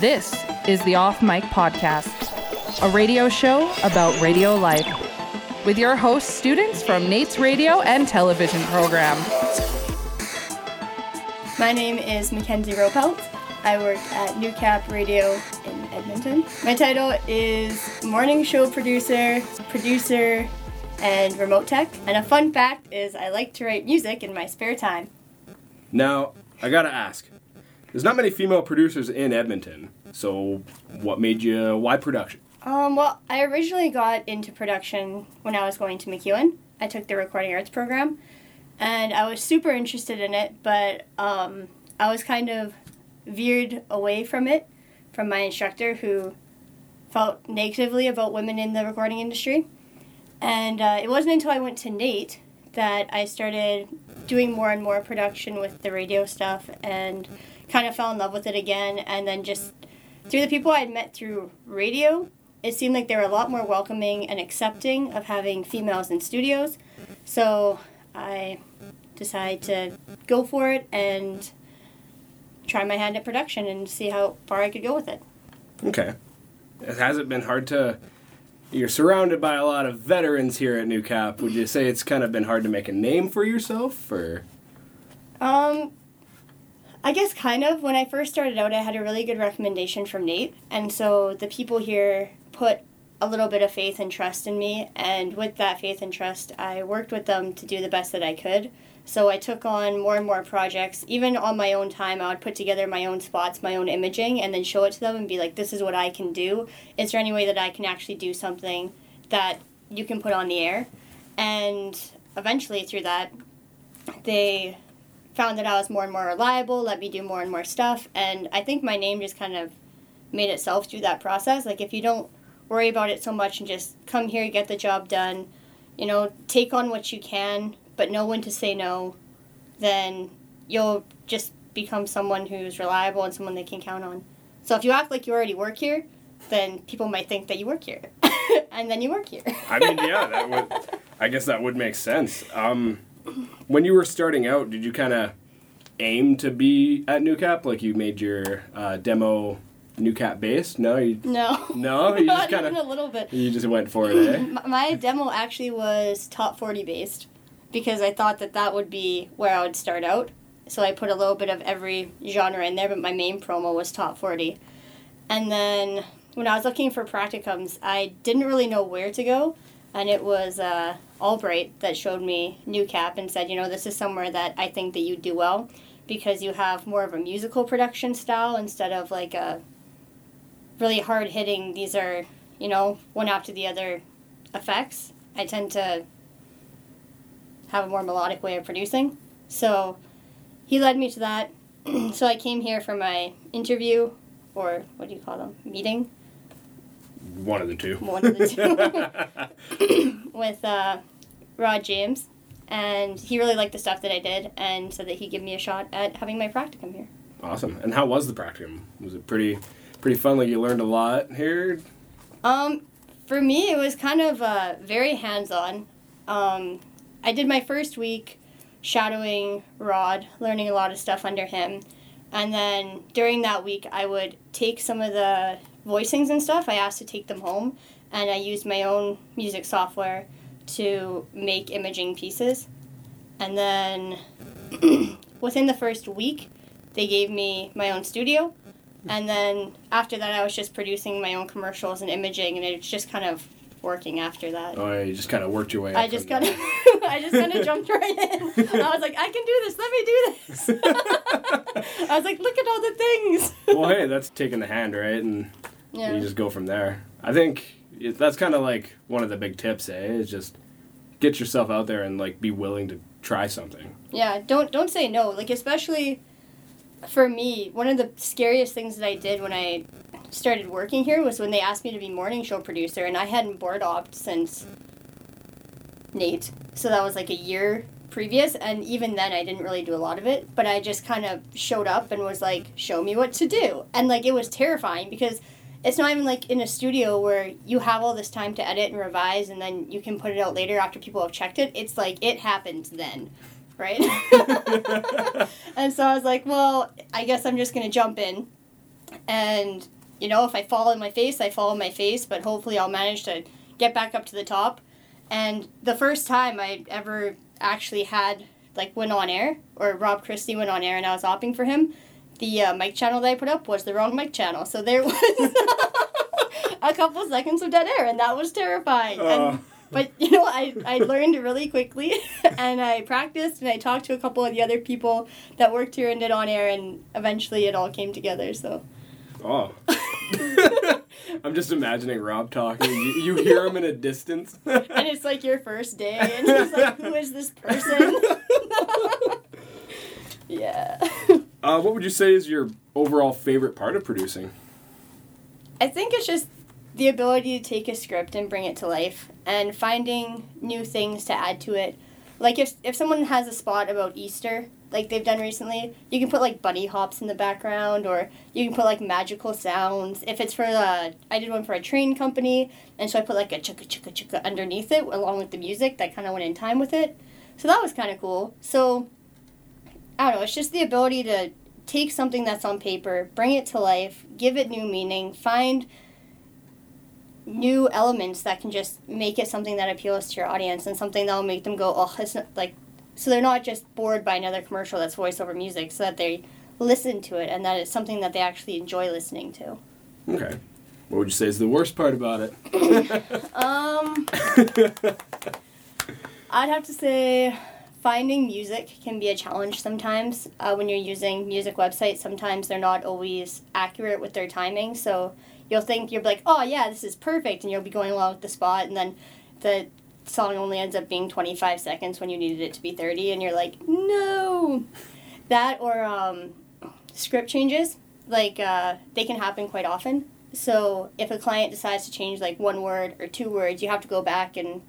This is the Off Mic Podcast, a radio show about radio life, with your hosts, students from NAIT's radio and television program. My name is Mackenzie Roppelt. I work at Newcap Radio in Edmonton. My title is morning show producer, producer, and remote tech. And a fun fact is I like to write music in my spare time. Now, I gotta ask. There's not many female producers in Edmonton, so what made you? Why production? Um, well, I originally got into production when I was going to MacEwan. I took the recording arts program, and I was super interested in it, but um, I was kind of veered away from it from my instructor who felt negatively about women in the recording industry. And uh, it wasn't until I went to NAIT that I started doing more and more production with the radio stuff and kind of fell in love with it again. And then just through the people I'd met through radio, it seemed like they were a lot more welcoming and accepting of having females in studios. So I decided to go for it and try my hand at production and see how far I could go with it. Okay. It hasn't been hard to. You're surrounded by a lot of veterans here at Newcap. Would you say it's kind of been hard to make a name for yourself, or? Um, I guess kind of. When I first started out, I had a really good recommendation from NAIT, and so the people here put a little bit of faith and trust in me, and with that faith and trust, I worked with them to do the best that I could. So I took on more and more projects. Even on my own time, I would put together my own spots, my own imaging, and then show it to them and be like, this is what I can do. Is there any way that I can actually do something that you can put on the air? And eventually, through that, they found that I was more and more reliable, let me do more and more stuff. And I think my name just kind of made itself through that process. Like, if you don't worry about it so much and just come here, get the job done, you know, take on what you can but know when to say no, then you'll just become someone who's reliable and someone they can count on. So if you act like you already work here, then people might think that you work here, and then you work here. I mean, yeah, that would. I guess that would make sense. Um, when you were starting out, did you kind of aim to be at Newcap? Like you made your uh, demo Newcap based? No, you. No. No, you just kind even a little bit. You just went for it, eh? My demo actually was top 40 based because I thought that that would be where I would start out. So I put a little bit of every genre in there, but my main promo was top 40. And then when I was looking for practicums, I didn't really know where to go. And it was uh, Albright that showed me Newcap and said, you know, this is somewhere that I think that you do well because you have more of a musical production style instead of like a really hard hitting, these are, you know, one after the other effects. I tend to have a more melodic way of producing. So he led me to that. so I came here for my interview, or what do you call them? Meeting? One of the two. One of the two. with uh, Rod James. And he really liked the stuff that I did and said that he'd give me a shot at having my practicum here. Awesome. And how was the practicum? Was it pretty, pretty fun? Like you learned a lot here. Um, for me, it was kind of uh, very hands on. Um, I did my first week shadowing Rod, learning a lot of stuff under him. And then during that week, I would take some of the voicings and stuff. I asked to take them home, and I used my own music software to make imaging pieces. And then within the first week, they gave me my own studio. And then after that, I was just producing my own commercials and imaging, and it's just kind of working after that. Oh, yeah, you just kind of worked your way. I just kind of, I just kind of jumped right in. I was like, I can do this. Let me do this. I was like, look at all the things. well, hey, that's taking the hand, right? And Yeah. you just go from there. I think that's kind of like one of the big tips, eh? Is just get yourself out there and like be willing to try something. Yeah. Don't don't say no. Like especially for me, one of the scariest things that I did when I started working here was when they asked me to be morning show producer, and I hadn't board opt since NAIT. So that was like a year previous, and even then I didn't really do a lot of it. But I just kind of showed up and was like, "Show me what to do," and like it was terrifying because it's not even like in a studio where you have all this time to edit and revise, and then you can put it out later after people have checked it. It's like it happens then. Right? and so I was like, well, I guess I'm just going to jump in And, you know, if I fall on my face, I fall on my face, but hopefully I'll manage to get back up to the top. And the first time I ever actually had, like, went on air, or Rob Christie went on air and I was opping for him, the uh, mic channel that I put up was the wrong mic channel. So there was a couple seconds of dead air, and that was terrifying. Uh. And, but you know, I, I learned really quickly, and I practiced, and I talked to a couple of the other people that worked here and did on air, and eventually it all came together. So. Oh. I'm just imagining Rob talking. You, you hear him in a distance. and it's like your first day, and he's like, "Who is this person?" yeah. Uh, what would you say is your overall favorite part of producing? I think it's just the ability to take a script and bring it to life and finding new things to add to it. Like if if someone has a spot about Easter, like they've done recently, you can put like bunny hops in the background or you can put like magical sounds. If it's for the I did one for a train company and so I put like a chukka chukka chukka underneath it along with the music that kind of went in time with it. So that was kind of cool. So I don't know, it's just the ability to take something that's on paper, bring it to life, give it new meaning, find new elements that can just make it something that appeals to your audience and something that will make them go, oh, it's not like, so they're not just bored by another commercial that's voiceover music, so that they listen to it and that it's something that they actually enjoy listening to. Okay. What would you say is the worst part about it? Um, I'd have to say finding music can be a challenge sometimes. Uh, when you're using music websites, sometimes they're not always accurate with their timing. So you'll think you're like, oh yeah, this is perfect, and you'll be going along with the spot, and then the song only ends up being 25 seconds when you needed it to be 30, and you're like, no. That or um, script changes, like uh, they can happen quite often. So if a client decides to change like one word or two words, you have to go back and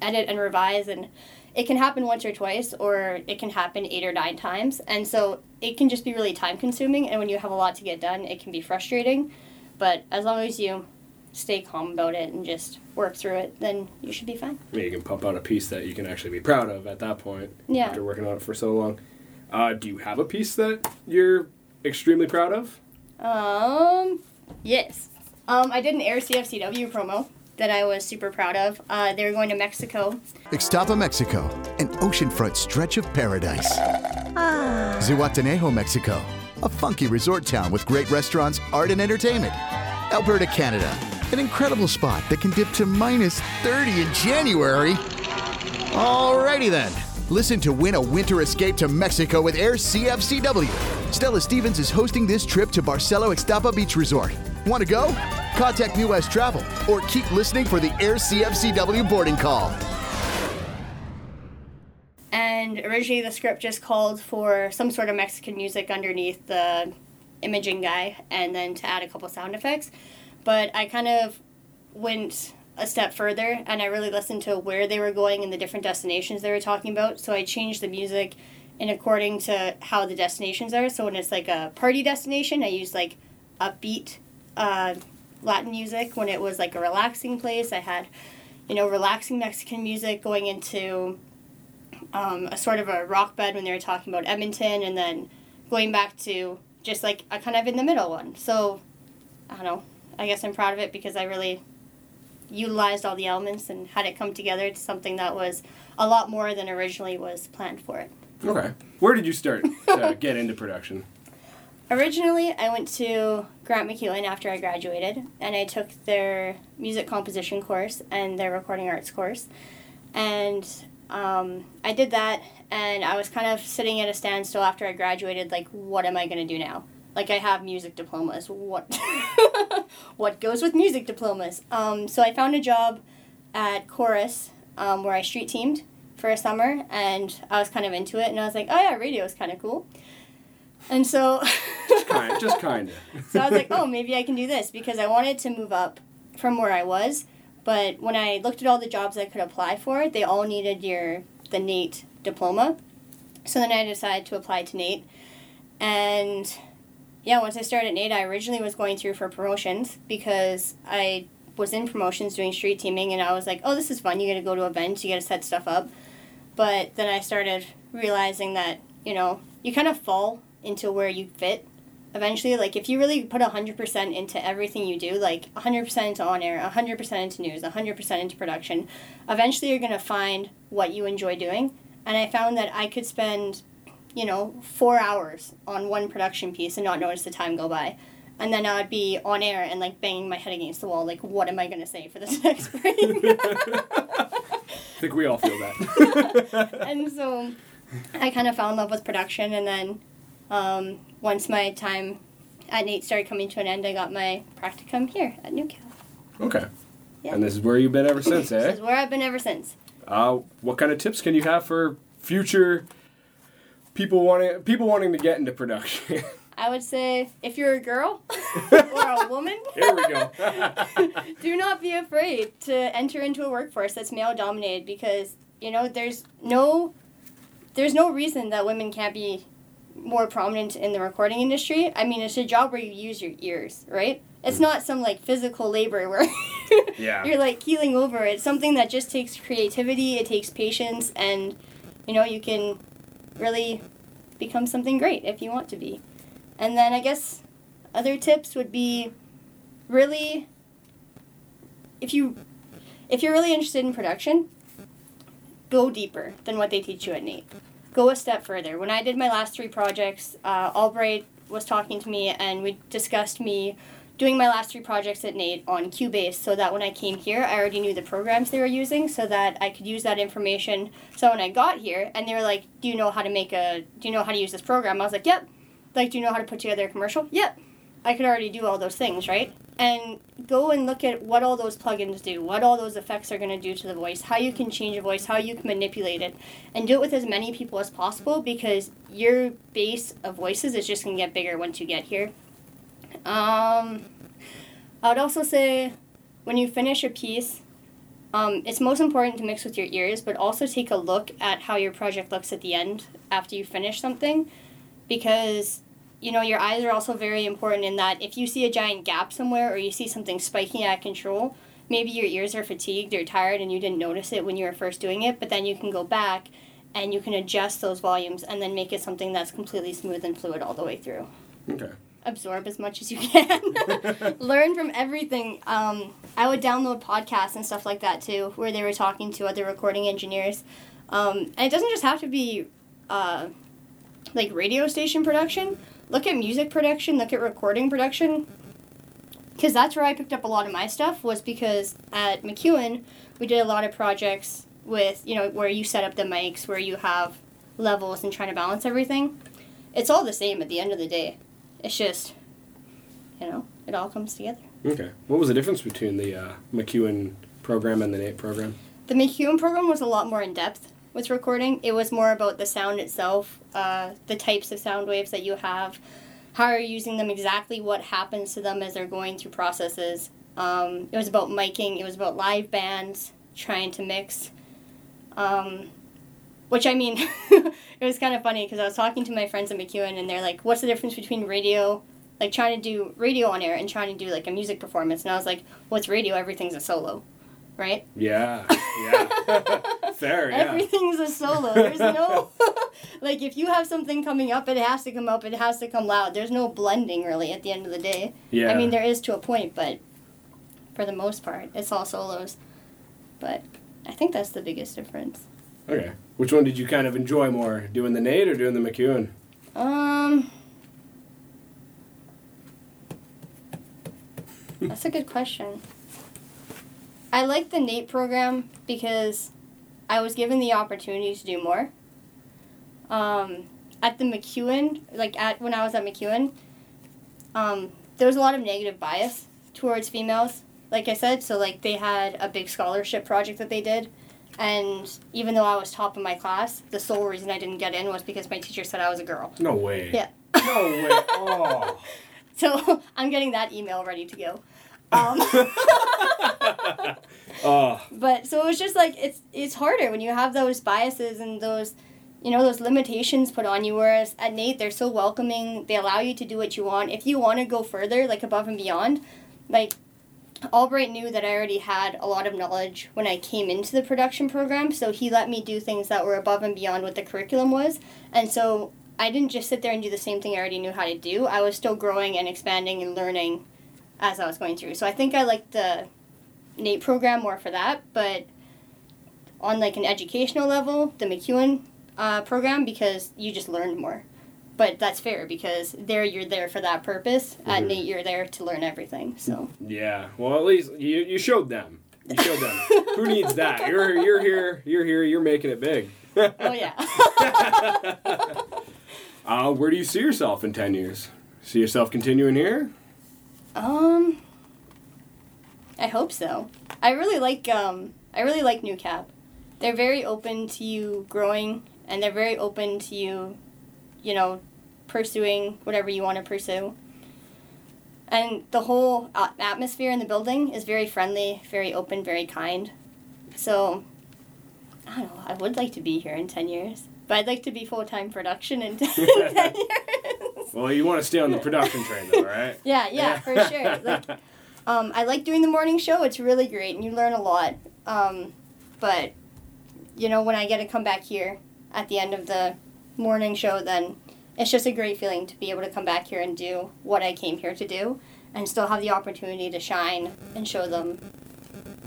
edit and revise and it can happen once or twice or it can happen eight or nine times and so it can just be really time consuming and when you have a lot to get done it can be frustrating but as long as you stay calm about it and just work through it then you should be fine Maybe you can pump out a piece that you can actually be proud of at that point. Yeah. After working on it for so long. Uh, do you have a piece that you're extremely proud of? Um, yes. Um, I did an Air CFCW promo that I was super proud of. Uh, they were going to Mexico. Ixtapa, Mexico, an oceanfront stretch of paradise. Zihuatanejo, Mexico, a funky resort town with great restaurants, art, and entertainment. Alberta, Canada, an incredible spot that can dip to minus 30 in January. Alrighty then. Listen to win a winter escape to Mexico with Air CFCW. Stella Stevens is hosting this trip to Barcelo Ixtapa Beach Resort. Want to go? Contact New West Travel or keep listening for the Air CFCW boarding call. And originally, the script just called for some sort of Mexican music underneath the imaging guy, and then to add a couple sound effects. But I kind of went a step further, and I really listened to where they were going and the different destinations they were talking about. So I changed the music in according to how the destinations are. So when it's like a party destination, I use like upbeat uh, Latin music. When it was like a relaxing place, I had you know relaxing Mexican music going into um, a sort of a rock bed when they were talking about Edmonton, and then going back to just like a kind of in the middle one. So I don't know. I guess I'm proud of it because I really utilized all the elements and had it come together to something that was a lot more than originally was planned for it. Okay. Where did you start to get into production? Originally, I went to Grant MacEwan after I graduated, and I took their music composition course and their recording arts course. And um, I did that, and I was kind of sitting at a standstill after I graduated. Like, what am I going to do now? Like, I have music diplomas. What? what goes with music diplomas? Um, so I found a job at Corus um, where I street teamed for a summer, and I was kind of into it, and I was like, oh yeah, radio is kind of cool. And so, Kind, just kind of. so I was like, oh, maybe I can do this because I wanted to move up from where I was. But when I looked at all the jobs I could apply for, they all needed your the NAIT diploma. So then I decided to apply to NAIT. And yeah, once I started at NAIT, I originally was going through for promotions because I was in promotions doing street teaming and I was like, oh, this is fun. You get to go to events, you get to set stuff up. But then I started realizing that, you know, you kind of fall into where you fit eventually, like if you really put 100% into everything you do, like 100% into on air, 100% into news, 100% into production, eventually you're going to find what you enjoy doing. And I found that I could spend, you know, four hours on one production piece and not notice the time go by. And then I'd be on air and like banging my head against the wall, like, what am I going to say for this next break? I think we all feel that. and so I kind of fell in love with production, and then um, once my time at NAIT started coming to an end, I got my practicum here at Newcap. okay. Yeah. And this is where you've been ever since, eh? This is where I've been ever since. Uh, what kind of tips can you have for future people wanting people wanting to get into production? I would say if you're a girl or a woman, Here we go. do not be afraid to enter into a workforce that's male dominated because you know there's no there's no reason that women can't be more prominent in the recording industry. I mean, it's a job where you use your ears, right? It's mm. not some like physical labor where Yeah. you're like keeling over. It's something that just takes creativity, it takes patience, and you know, you can really become something great if you want to be. And then I guess other tips would be really if you if you're really interested in production, go deeper than what they teach you at NAIT. Go a step further. When I did my last three projects, uh, Albright was talking to me and we discussed me doing my last three projects at NAIT on Cubase so that when I came here, I already knew the programs they were using so that I could use that information. So when I got here and they were like, Do you know how to make a, do you know how to use this program? I was like, Yep. Like, do you know how to put together a commercial? Yep. I could already do all those things, right? And go and look at what all those plugins do, what all those effects are going to do to the voice, how you can change a voice, how you can manipulate it, and do it with as many people as possible because your base of voices is just going to get bigger once you get here. Um, I would also say when you finish a piece, um, it's most important to mix with your ears, but also take a look at how your project looks at the end after you finish something because you know, your eyes are also very important in that if you see a giant gap somewhere or you see something spiking out of control, maybe your ears are fatigued or tired and you didn't notice it when you were first doing it, but then you can go back and you can adjust those volumes and then make it something that's completely smooth and fluid all the way through. Okay. Absorb as much as you can. Learn from everything. Um, I would download podcasts and stuff like that too, where they were talking to other recording engineers. Um, and it doesn't just have to be uh, like radio station production look at music production, look at recording production. Because that's where I picked up a lot of my stuff, was because at MacEwan, we did a lot of projects with, you know, where you set up the mics, where you have levels and trying to balance everything. It's all the same at the end of the day. It's just, you know, it all comes together. Okay. What was the difference between the uh, MacEwan program and the NAIT program? The MacEwan program was a lot more in depth with recording. It was more about the sound itself, uh, the types of sound waves that you have, how you're using them, exactly what happens to them as they're going through processes. Um, it was about miking. It was about live bands trying to mix. Um, which I mean, it was kind of funny because I was talking to my friends at MacEwan and they're like, "What's the difference between radio?" Like trying to do radio on air and trying to do like a music performance, and I was like, "What's radio? Everything's a solo, right?" Yeah. Yeah. Fair. Yeah. Everything's a solo. There's no like if you have something coming up, it has to come up. It has to come loud. There's no blending really at the end of the day. Yeah. I mean, there is to a point, but for the most part, it's all solos. But I think that's the biggest difference. Okay. Which one did you kind of enjoy more, doing the NAIT or doing the MacEwan? Um, that's a good question. I like the NAIT program because I was given the opportunity to do more. Um, at the MacEwan, like at when I was at MacEwan, um, there was a lot of negative bias towards females. Like I said, so like they had a big scholarship project that they did, and even though I was top of my class, the sole reason I didn't get in was because my teacher said I was a girl. No way. Yeah. No way. Oh. So I'm getting that email ready to go. Um, Oh. but so it was just like it's it's harder when you have those biases and those you know those limitations put on you whereas at NAIT they're so welcoming they allow you to do what you want if you want to go further like above and beyond like Albright knew that I already had a lot of knowledge when I came into the production program so he let me do things that were above and beyond what the curriculum was and so I didn't just sit there and do the same thing I already knew how to do. I was still growing and expanding and learning as I was going through. So I think I liked the NAIT program more for that, but on like an educational level, the MacEwan uh, program because you just learned more. But that's fair because there you're there for that purpose. At Mhm. NAIT you're there to learn everything. So Yeah. Well, at least you, you showed them. You showed them. Who needs that? You're you're here. You're here. You're making it big. oh yeah. Uh, where do you see yourself in ten years? See yourself continuing here? Um, I hope so. I really like um, I really like Newcap. They're very open to you growing, and they're very open to you, you know, pursuing whatever you want to pursue. And the whole atmosphere in the building is very friendly, very open, very kind. So, I don't know. I would like to be here in ten years, but I'd like to be full time production in ten, 10 years. Well, you want to stay on the production train, though, right? Yeah, yeah, for sure. Like, um, I like doing the morning show. It's really great, and you learn a lot. Um, but, you know, when I get to come back here at the end of the morning show, then it's just a great feeling to be able to come back here and do what I came here to do, and still have the opportunity to shine and show them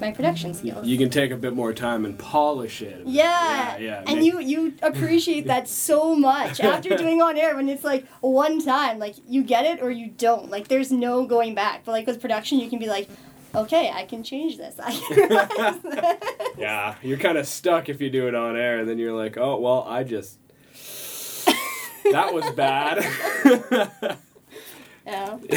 my production skills. You can take a bit more time and polish it. Yeah, Yeah, yeah. and make- you you appreciate that so much after doing on air when it's like one time, like you get it or you don't. Like there's no going back. But like with production, you can be like, okay, I can change this. I can this. Yeah, you're kind of stuck if you do it on air, and then you're like, oh, well, I just. that was bad. Yeah,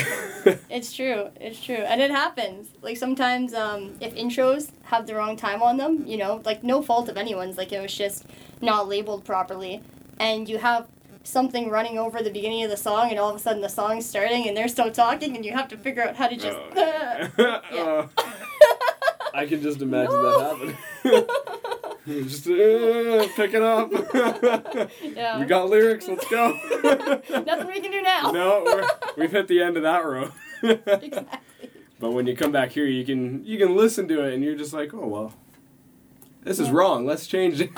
it's true. It's true, and it happens. Like sometimes, um, if intros have the wrong time on them, you know, like no fault of anyone's. Like it was just not labeled properly, and you have something running over the beginning of the song, and all of a sudden the song's starting, and they're still talking, and you have to figure out how to just. Oh. Uh, I can just imagine that happening. Just uh, pick it up. yeah. we got lyrics. Let's go. Nothing we can do now. no, we're, we've hit the end of that road. exactly. But when you come back here, you can you can listen to it, and you're just like, oh well, this is wrong. Let's change it.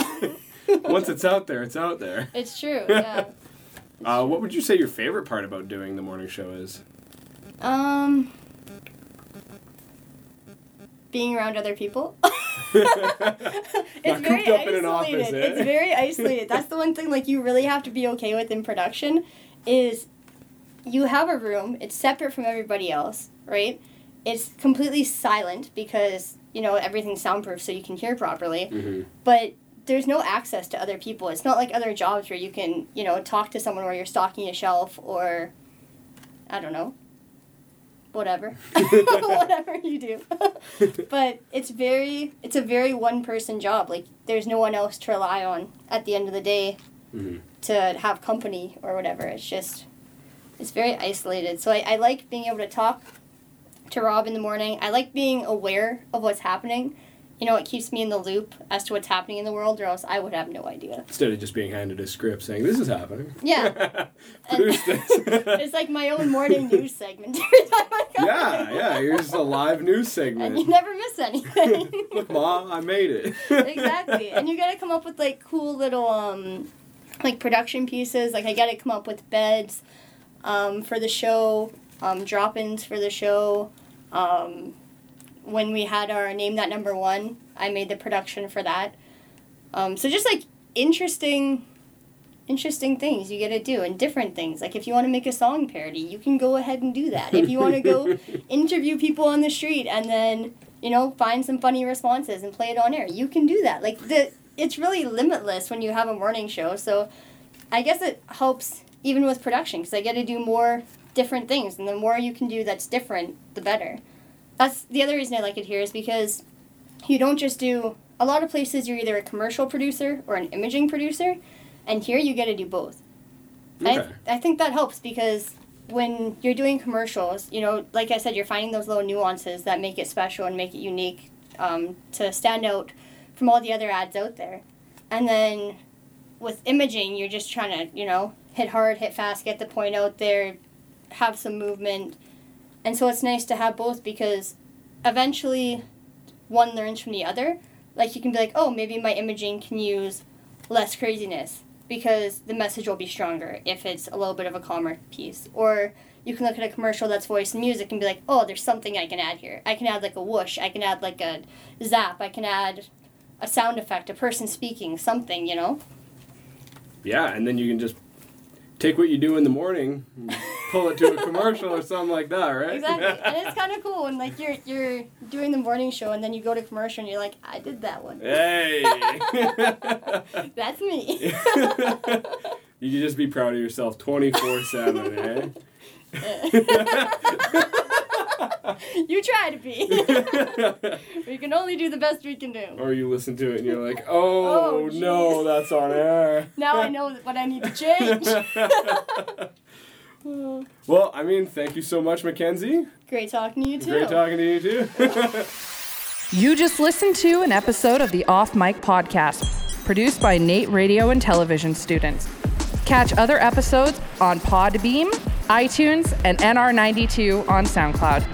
Once it's out there, it's out there. It's true. Yeah. Uh, what would you say your favorite part about doing the morning show is? Um. Being around other people. It's very cooped up in isolated. an office, eh? It's very isolated. That's the one thing like you really have to be okay with in production is you have a room, it's separate from everybody else, right? It's completely silent because, you know, everything's soundproof so you can hear properly. Mm-hmm. But there's no access to other people. It's not like other jobs where you can, you know, talk to someone where you're stocking a shelf or I don't know. Whatever. Whatever you do. but it's very it's a very one person job. Like there's no one else to rely on at the end of the day Mhm. to have company or whatever. It's just it's very isolated. So I, I like being able to talk to Rob in the morning. I like being aware of what's happening. You know, it keeps me in the loop as to what's happening in the world, or else I would have no idea. Instead of just being handed a script saying this is happening. Yeah. Produce this. It's like my own morning news segment every time I come yeah, in. yeah. Here's a live news segment. And you never miss anything. Look, Ma, I made it. exactly. And you gotta come up with like cool little um like production pieces. Like I gotta come up with beds um, for the show, um, drop ins for the show. Um, when we had our name that number one, I made the production for that. Um, so just like interesting interesting things you get to do and different things. Like if you want to make a song parody, you can go ahead and do that. If you want to go interview people on the street and then you know find some funny responses and play it on air, you can do that. Like the it's really limitless when you have a morning show. So I guess it helps even with production because I get to do more different things, and the more you can do that's different, the better. That's the other reason I like it here is because you don't just do a lot of places you're either a commercial producer or an imaging producer, and here you get to do both. Okay. I, I think that helps because when you're doing commercials, you know, like I said, you're finding those little nuances that make it special and make it unique um, to stand out from all the other ads out there. And then with imaging, you're just trying to, you know, hit hard, hit fast, get the point out there, have some movement. And so it's nice to have both because eventually one learns from the other. Like you can be like, oh, maybe my imaging can use less craziness because the message will be stronger if it's a little bit of a calmer piece. Or you can look at a commercial that's voice and music and be like, oh, there's something I can add here. I can add like a whoosh, I can add like a zap, I can add a sound effect, a person speaking, something, you know? Yeah, and then you can just take what you do in the morning, and pull it to a commercial or something like that, right? Exactly. and it's kind of cool when like you're you're doing the morning show and then you go to commercial and you're like, I did that one. Hey! That's me. you can just be proud of yourself 24 7, eh? you try to be. we can only do the best we can do. Or you listen to it and you're like, oh, Oh, no, that's on air. Now I know what I need to change. Well, I mean, thank you so much, Mackenzie. Great talking to you too. Great talking to you, too. You just listened to an episode of the Off Mic Podcast, produced by NAIT Radio and Television students. Catch other episodes on Podbean, iTunes, and NR92 on SoundCloud.